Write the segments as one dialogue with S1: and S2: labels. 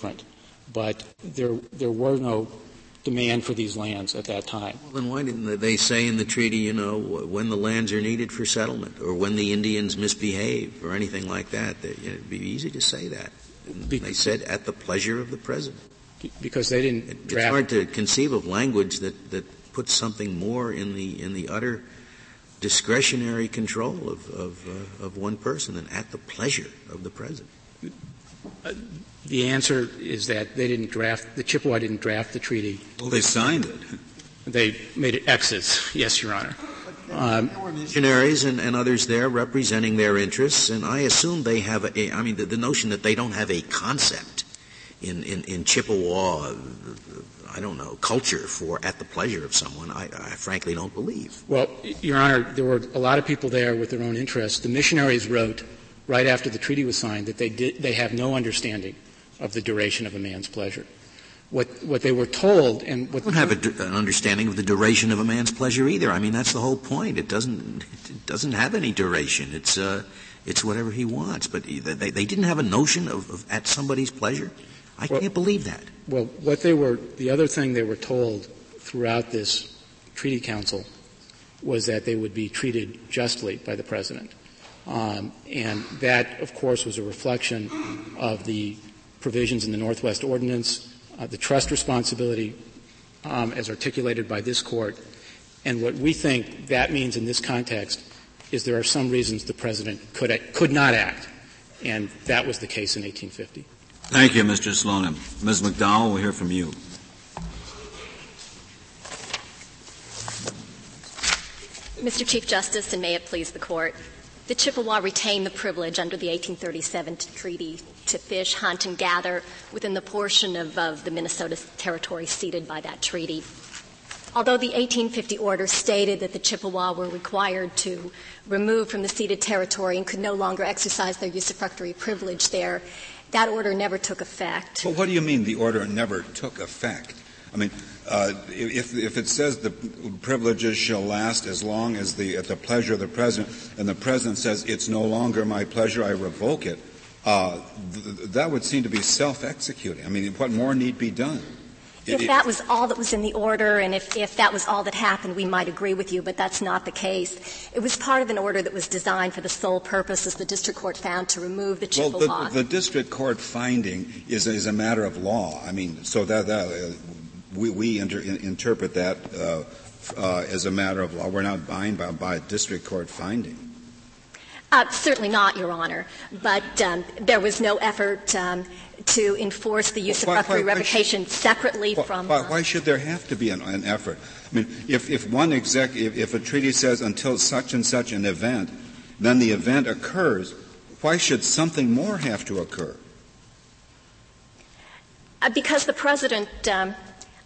S1: different. But there, there were no demand for these lands at that time.
S2: Well, then why didn't they say in the treaty, you know, when the lands are needed for settlement or when the Indians misbehave or anything like that? that you know, it'd be easy to say that. they said at the pleasure of the president.
S1: Because they didn't
S2: it,
S1: draft.
S2: It's hard to conceive of language that, that puts something more in the, in the utter discretionary control of, of, uh, of one person than at the pleasure of the president.
S1: Uh, the answer is that they didn't draft, the Chippewa didn't draft the treaty.
S3: Well, they signed it.
S1: They made it X's, yes, Your Honor.
S2: Um, there were missionaries and, and, others there representing their interests, and I assume they have a, I mean, the, the notion that they don't have a concept in, in, in Chippewa, I don't know, culture for at the pleasure of someone, I, I frankly don't believe.
S1: Well, Your Honor, there were a lot of people there with their own interests. The missionaries wrote right after the treaty was signed that they did, they have no understanding of the duration of a man's pleasure. What, what they were told and what
S2: don't have a, an understanding of the duration of a man's pleasure either. I mean, that's the whole point. It doesn't, it doesn't have any duration. It's, uh, it's whatever he wants. But they, they didn't have a notion of, of at somebody's pleasure. I well, can't believe that.
S1: Well, what they were, the other thing they were told throughout this treaty council was that they would be treated justly by the president. Um, and that, of course, was a reflection of the provisions in the Northwest Ordinance, uh, the trust responsibility um, as articulated by this court. And what we think that means in this context is there are some reasons the president could, could not act. And that was the case in 1850.
S3: Thank you, Mr. Slonim. Ms. McDowell, we'll hear from you.
S4: Mr. Chief Justice, and may it please the court. The Chippewa retained the privilege under the 1837 treaty to fish, hunt, and gather within the portion of, of the Minnesota territory ceded by that treaty. Although the 1850 order stated that the Chippewa were required to remove from the ceded territory and could no longer exercise their usufructuary privilege there, that order never took effect.
S3: Well, what do you mean the order never took effect? I mean, uh, if, if it says the privileges shall last as long as the at the pleasure of the president, and the president says it's no longer my pleasure, I revoke it, uh, th- that would seem to be self-executing. I mean, what more need be done?
S4: If that was all that was in the order, and if, if that was all that happened, we might agree with you, but that's not the case. It was part of an order that was designed for the sole purpose, as the district court found, to remove the Chippewa.
S3: Well, the, the district court finding is, is a matter of law. I mean, so that, that uh, we, we inter- interpret that uh, uh, as a matter of law. We're not bound by, by a district court finding.
S4: Uh, certainly not, Your Honor. But um, there was no effort um, to enforce the usufructuary revocation should, separately
S3: why,
S4: from.
S3: Why, why, should there have to be an, an, effort? I mean, if, if one exec, if, if a treaty says until such and such an event, then the event occurs, why should something more have to occur?
S4: Uh, because the president um,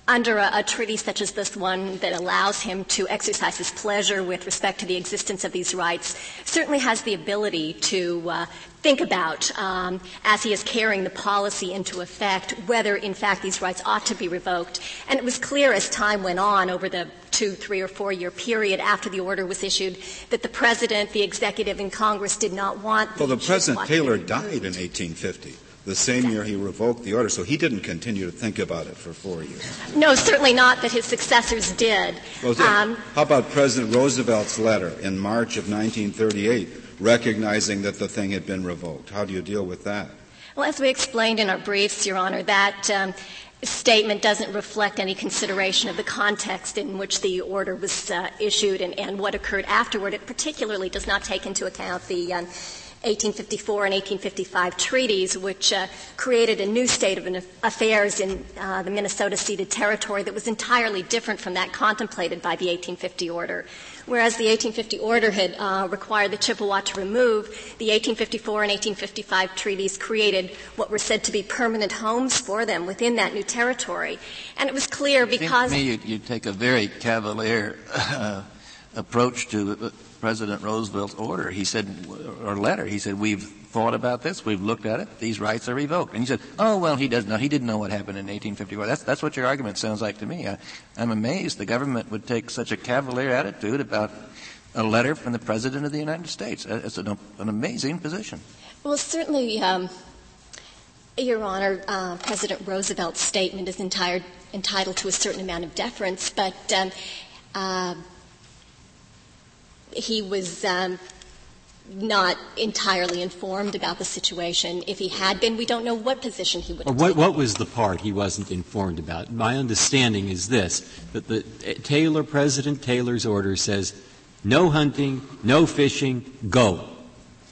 S4: under a, a, treaty such as this one that allows him to exercise his pleasure with respect to the existence of these rights certainly has the ability to uh, think about um, as he is carrying the policy into effect whether in fact these rights ought to be revoked. And it was clear as time went on over the two three or four year period after the order was issued that the president the executive and congress did not want
S3: well the president taylor died in 1850 the same year he revoked the order, so he didn't continue to think about it for four years.
S4: No, certainly not, but his successors did.
S3: Well, um, how about President Roosevelt's letter in March of 1938 recognizing that the thing had been revoked? How do you deal with that?
S4: Well, as we explained in our briefs, Your Honor, that um, statement doesn't reflect any consideration of the context in which the order was uh, issued and, and, what occurred afterward. It particularly does not take into account the um, 1854 and 1855 treaties, which uh, created a new state of affairs in uh, the Minnesota ceded territory that was entirely different from that contemplated by the 1850 order. Whereas the 1850 order had uh, required the Chippewa to remove, the 1854 and 1855 treaties created what were said to be permanent homes for them within that new territory. And it was clear because.
S5: to me, you, you take a very cavalier uh, approach to President Roosevelt's order. He said, or letter, he said, we've thought about this, we've looked at it, these rights are revoked. And he said, oh, well, he doesn't know, he didn't know what happened in 1854. That's, that's what your argument sounds like to me. I, I'm amazed the government would take such a cavalier attitude about a letter from the President of the United States. It's an, an amazing position.
S4: Well, certainly, um, Your Honor, uh, President Roosevelt's statement is entire, entitled to a certain amount of deference, but um, uh, he was um, not entirely informed about the situation. If he had been, we don't know what position he would have
S6: what, what, was the part he wasn't informed about? My understanding is this, that the Taylor, President Taylor's order says, no hunting, no fishing, go.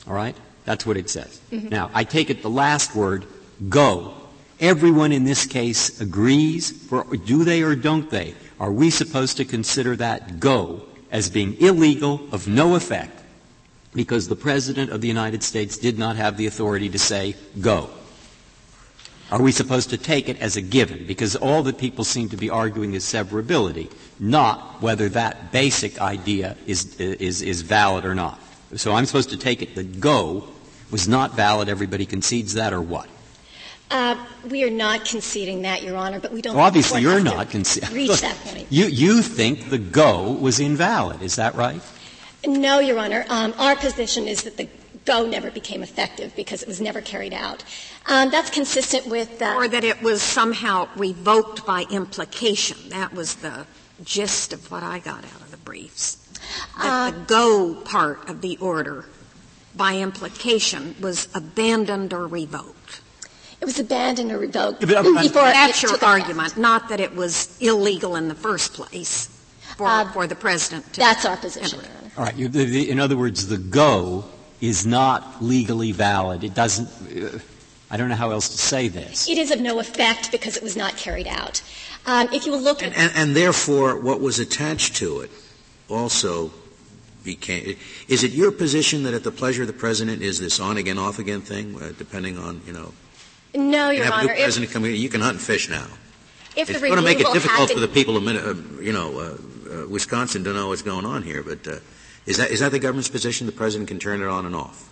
S6: All right? That's what it says. Mm-hmm. Now, I take it the last word, go. Everyone in this case agrees, or do they or don't they? Are we supposed to consider that go as being illegal, of no effect, because the President of the United States did not have the authority to say, go. Are we supposed to take it as a given? Because all that people seem to be arguing is severability, not whether that basic idea is, is, is valid or not. So I'm supposed to take it that go was not valid, everybody concedes that, or what?
S4: Uh, we are not conceding that, Your Honor, but we don't.
S6: Well, obviously, you're not conceding.
S4: Reach that point.
S6: You you think the go was invalid? Is that right?
S4: No, Your Honor. Um, our position is that the go never became effective because it was never carried out. Um, that's consistent with. Uh,
S7: or that it was somehow revoked by implication. That was the gist of what I got out of the briefs. That uh, the go part of the order, by implication, was abandoned or revoked.
S4: It was abandoned or revoked
S7: before That's your argument, not that it was illegal in the first place for, uh, for the president.
S4: To that's our position.
S6: All right. You, the, the, in other words, the go is not legally valid. It doesn't. Uh, I don't know how else to say this.
S4: It is of no effect because it was not carried out. Um, if you look
S2: and, and, and therefore, what was attached to it also became. Is it your position that at the pleasure of the president is this on again, off again thing, uh, depending on you know?
S4: No, Your
S2: have
S4: Honor.
S2: A new president if, come in, you can hunt and fish now.
S4: If
S2: it's
S4: going
S2: to make it difficult for the people of uh, you know uh, uh, Wisconsin to know what's going on here, but uh, is that, is that the government's position? The president can turn it on and off?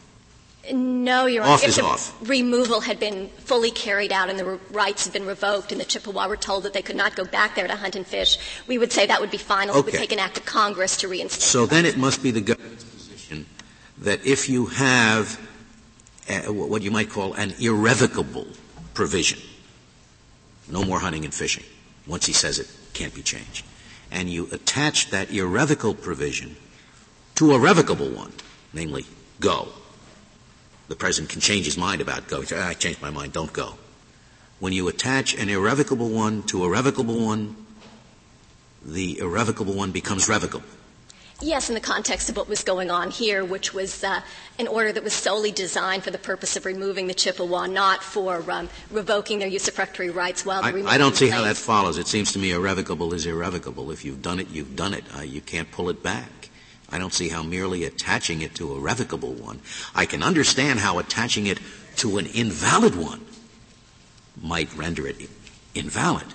S4: No, Your Honor.
S2: Off
S4: if the
S2: off.
S4: removal had been fully carried out and the rights had been revoked and the Chippewa were told that they could not go back there to hunt and fish, we would say that would be final. Okay. It would take an act of Congress to reinstate
S2: So then it must be the government's position that if you have Uh, a, what you might call an irrevocable provision, no more hunting and fishing, once he says it can't be changed, and you attach that irrevocable provision to a revocable one, namely go. The president can change his mind about go. Say, ah, I changed my mind, don't go. When you attach an irrevocable one to a revocable one, the irrevocable one becomes revocable.
S4: Yes, in the context of what was going on here, which was uh, an order that was solely designed for the purpose of removing the Chippewa, not for um, revoking their usufructuary rights while
S2: I, I don't see how that follows. It seems to me irrevocable is irrevocable. If you've done it, you've done it. Uh, you can't pull it back. I don't see how merely attaching it to a revocable one. I can understand how attaching it to an invalid one might render it invalid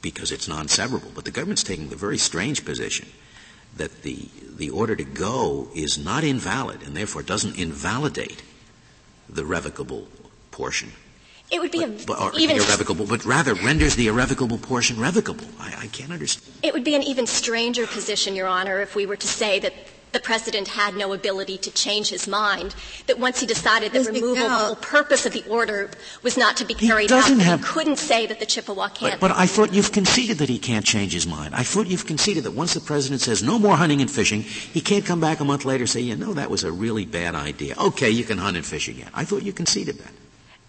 S2: because it's non-severable. But the government's taking the very strange position that the, the order to go is not invalid and therefore doesn't invalidate the revocable portion.
S4: It would be
S2: but, a, even irrevocable, but rather renders the irrevocable portion revocable. I, I can't understand.
S4: It would be an even stranger position, Your Honor, if we were to say that the president had no ability to change his mind, that once he decided that removal, the whole purpose of the order was not to be carried
S2: out,
S4: have, he couldn't say that the Chippewa can't.
S2: But, but I thought you've conceded that he can't change his mind. I thought you've conceded that once the president says no more hunting and fishing, he can't come back a month later and say, you know, that was a really bad idea. Okay, you can hunt and fish again. I thought you conceded that.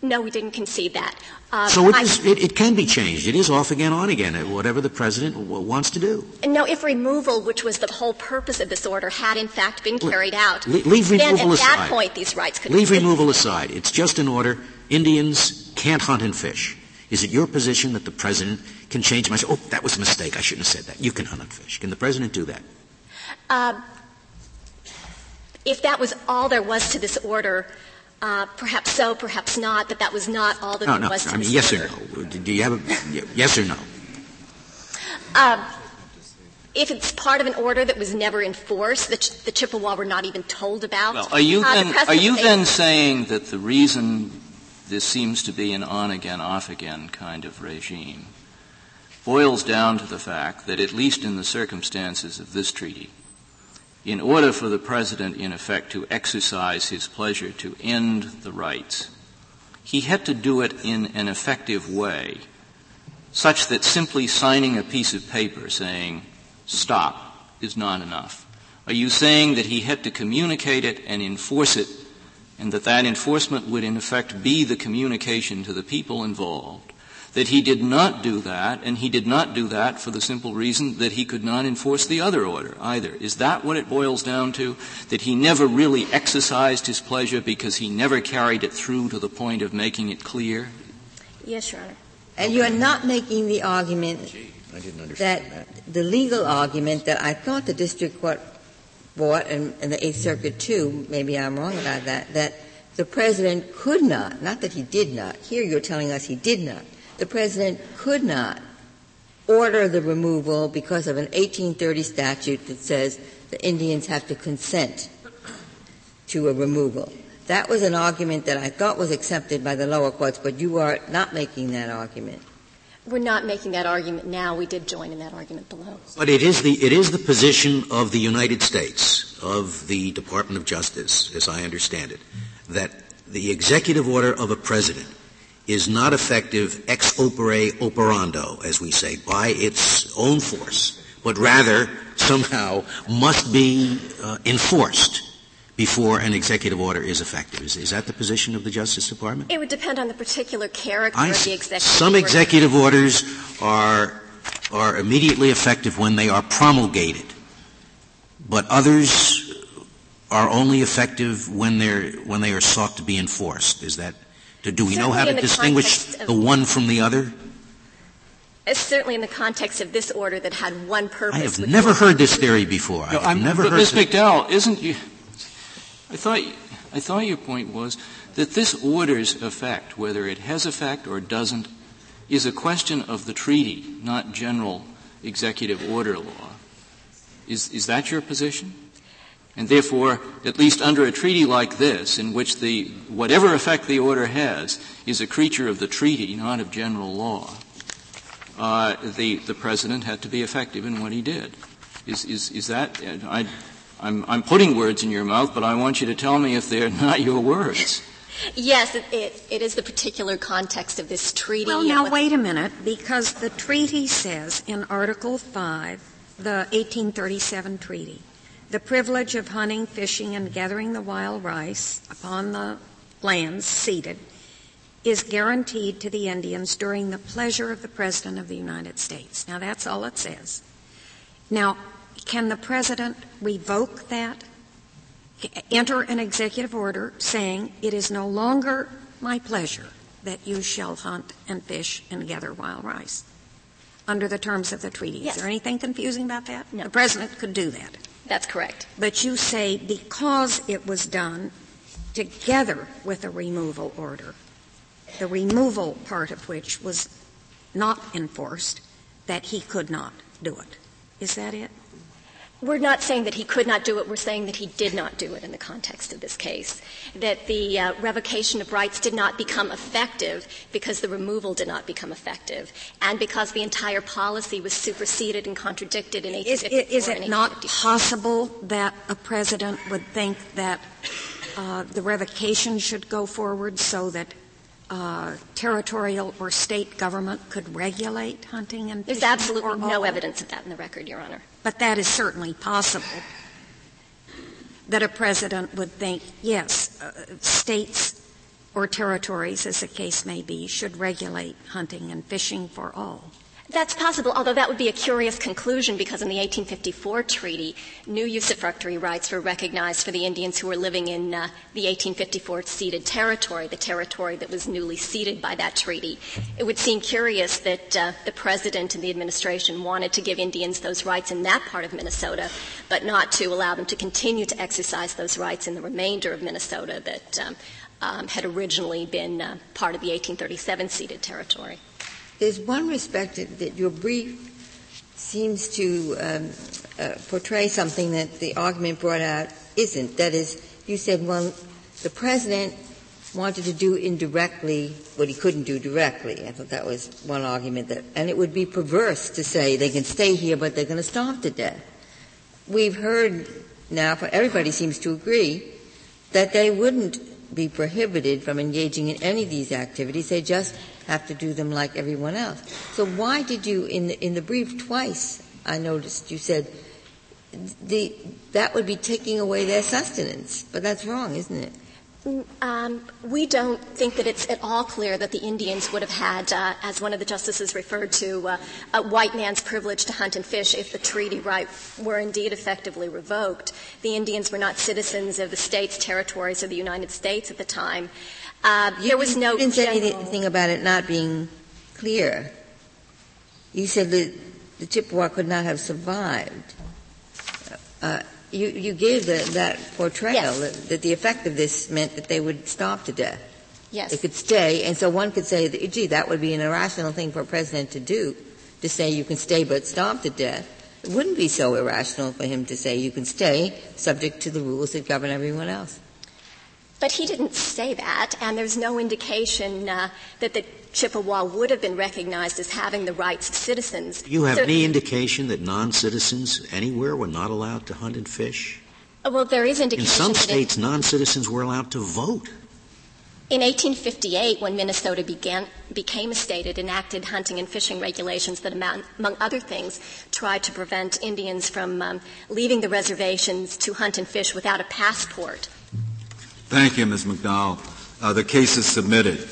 S4: No, we didn't concede that. Um,
S2: so it, is, it, it, can be changed. It is off again, on again, whatever the president w- wants to do.
S4: No, if removal, which was the whole purpose of this order, had in fact been carried out,
S2: Le- leave removal
S4: then at
S2: aside.
S4: that point these rights could
S2: leave removal aside. It's just an order. Indians can't hunt and fish. Is it your position that the president can change my? Oh, that was a mistake. I shouldn't have said that. You can hunt and fish. Can the president do that?
S4: Uh, if that was all there was to this order, uh, perhaps so, perhaps not, but that was not all that
S2: no,
S4: there
S2: no,
S4: was.
S2: I mean, yes or no? Do you have a yes or no?
S4: Uh, if it's part of an order that was never enforced, the, Ch- the Chippewa were not even told about.
S5: Well, are you uh, then, the are you then saying that the reason this seems to be an on again, off again kind of regime boils down to the fact that at least in the circumstances of this treaty, in order for the president, in effect, to exercise his pleasure to end the rights,
S8: he had to do it in an effective way, such that simply signing a piece of paper saying, stop, is not enough? Are you saying that he had to communicate it and enforce it, and that that enforcement would in effect be the communication to the people involved? That he did not do that, and he did not do that for the simple reason that he could not enforce the other order either. Is that what it boils down to? That he never really exercised his pleasure because he never carried it through to the point of making it clear?
S4: Yes, Your Honor.
S9: And you are not making the argument
S2: that,
S9: that, the legal argument that I thought the district court brought, and, and the Eighth Circuit too, maybe I'm wrong about that, that the president could not, not that he did not, here you're telling us he did not, the president could not order the removal because of an 1830 statute that says the Indians have to consent to a removal. That was an argument that I thought was accepted by the lower courts, but you are not making that argument.
S4: We're not making that argument now. We did join in that argument below.
S2: But it is the, it is the position of the United States, of the Department of Justice, as I understand it, that the executive order of a president is not effective ex opere operato, as we say, by its own force, but rather somehow must be uh, enforced before an executive order is effective. Is, is, that the position of the Justice Department?
S4: It would depend on the particular character I, of the executive
S2: Some
S4: order.
S2: executive orders are, are immediately effective when they are promulgated, but others are only effective when, they're, when they are sought to be enforced. Is that do we know how to distinguish
S4: the
S2: one from the other?
S4: Certainly in the context of this order that had one purpose.
S2: I have never heard this theory before.
S8: No,
S2: I've never
S8: but
S2: heard
S8: Ms. McDowell, isn't you, I thought, I thought your point was that this order's effect, whether it has effect or doesn't, is a question of the treaty, not general executive order law. Is, is that your position? And therefore, at least under a treaty like this, in which the, whatever effect the order has is a creature of the treaty, not of general law, uh, the, the president had to be effective in what he did. Is, is, is that, I, I'm, I'm putting words in your mouth, but I want you to tell me if they're not your words.
S4: Yes, it, it, it is the particular context of this treaty.
S7: Well, now wait a minute, because the treaty says in Article 5, the 1837 treaty, the privilege of hunting, fishing, and gathering the wild rice upon the lands ceded is guaranteed to the Indians during the pleasure of the President of the United States. Now that's all it says. Now, can the President revoke that? Enter an executive order saying it is no longer my pleasure that you shall hunt and fish and gather wild rice under the terms of the treaty.
S4: Yes.
S7: Is there anything confusing about that?
S4: No.
S7: The President could do that.
S4: That's correct.
S7: But you say because it was done together with a removal order, the removal part of which was not enforced, that he could not do it. Is that it?
S4: We're not saying that he could not do it. We're saying that he did not do it in the context of this case. That the uh, revocation of rights did not become effective because the removal did not become effective, and because the entire policy was superseded and contradicted in 1854
S7: Is, is it not possible that a president would think that uh, the revocation should go forward so that uh, territorial or state government could regulate hunting and
S4: There's absolutely no evidence of that in the record, Your Honor.
S7: But that is certainly possible. That a president would think, yes, uh, states or territories, as the case may be, should regulate hunting and fishing for all.
S4: That's possible, although that would be a curious conclusion because in the 1854 treaty, new usufructuary rights were recognized for the Indians who were living in uh, the 1854 ceded territory, the territory that was newly ceded by that treaty. It would seem curious that uh, the president and the administration wanted to give Indians those rights in that part of Minnesota, but not to allow them to continue to exercise those rights in the remainder of Minnesota that um, um, had originally been uh, part of the 1837 ceded territory.
S9: There's one respect that your brief seems to um, uh, portray something that the argument brought out isn't. That is, you said, well, the president wanted to do indirectly what he couldn't do directly. I thought that was one argument that, and it would be perverse to say they can stay here, but they're going to starve to death. We've heard now, everybody seems to agree, that they wouldn't be prohibited from engaging in any of these activities. They just have to do them like everyone else. So why did you, in the, in the brief twice, I noticed you said the, that would be taking away their sustenance, but that's wrong, isn't it?
S4: Um, we don't think that it's at all clear that the Indians would have had, uh, as one of the justices referred to, uh, a white man's privilege to hunt and fish if the treaty right were indeed effectively revoked. The Indians were not citizens of the states, territories of the United States at the time. Uh, there was no.
S9: You didn't say anything about it not being clear. You said that the Chippewa could not have survived. Uh, you, you gave the, that portrayal
S4: yes.
S9: that, that, the effect of this meant that they would starve to death.
S4: Yes.
S9: They could stay, and so one could say, that, gee, that would be an irrational thing for a president to do, to say you can stay but starve to death. It wouldn't be so irrational for him to say you can stay subject to the rules that govern everyone else.
S4: But he didn't say that, and there's no indication uh, that the Chippewa would have been recognized as having the rights of citizens.
S2: Do you have so, any indication that non-citizens anywhere were not allowed to hunt and fish?
S4: Uh, well, there is indication.
S2: In some states, non-citizens were allowed to vote.
S4: In 1858, when Minnesota began, became a state, it enacted hunting and fishing regulations that, among, among other things, tried to prevent Indians from um, leaving the reservations to hunt and fish without a passport.
S3: Thank you, Ms. McDowell. Uh, the case is submitted.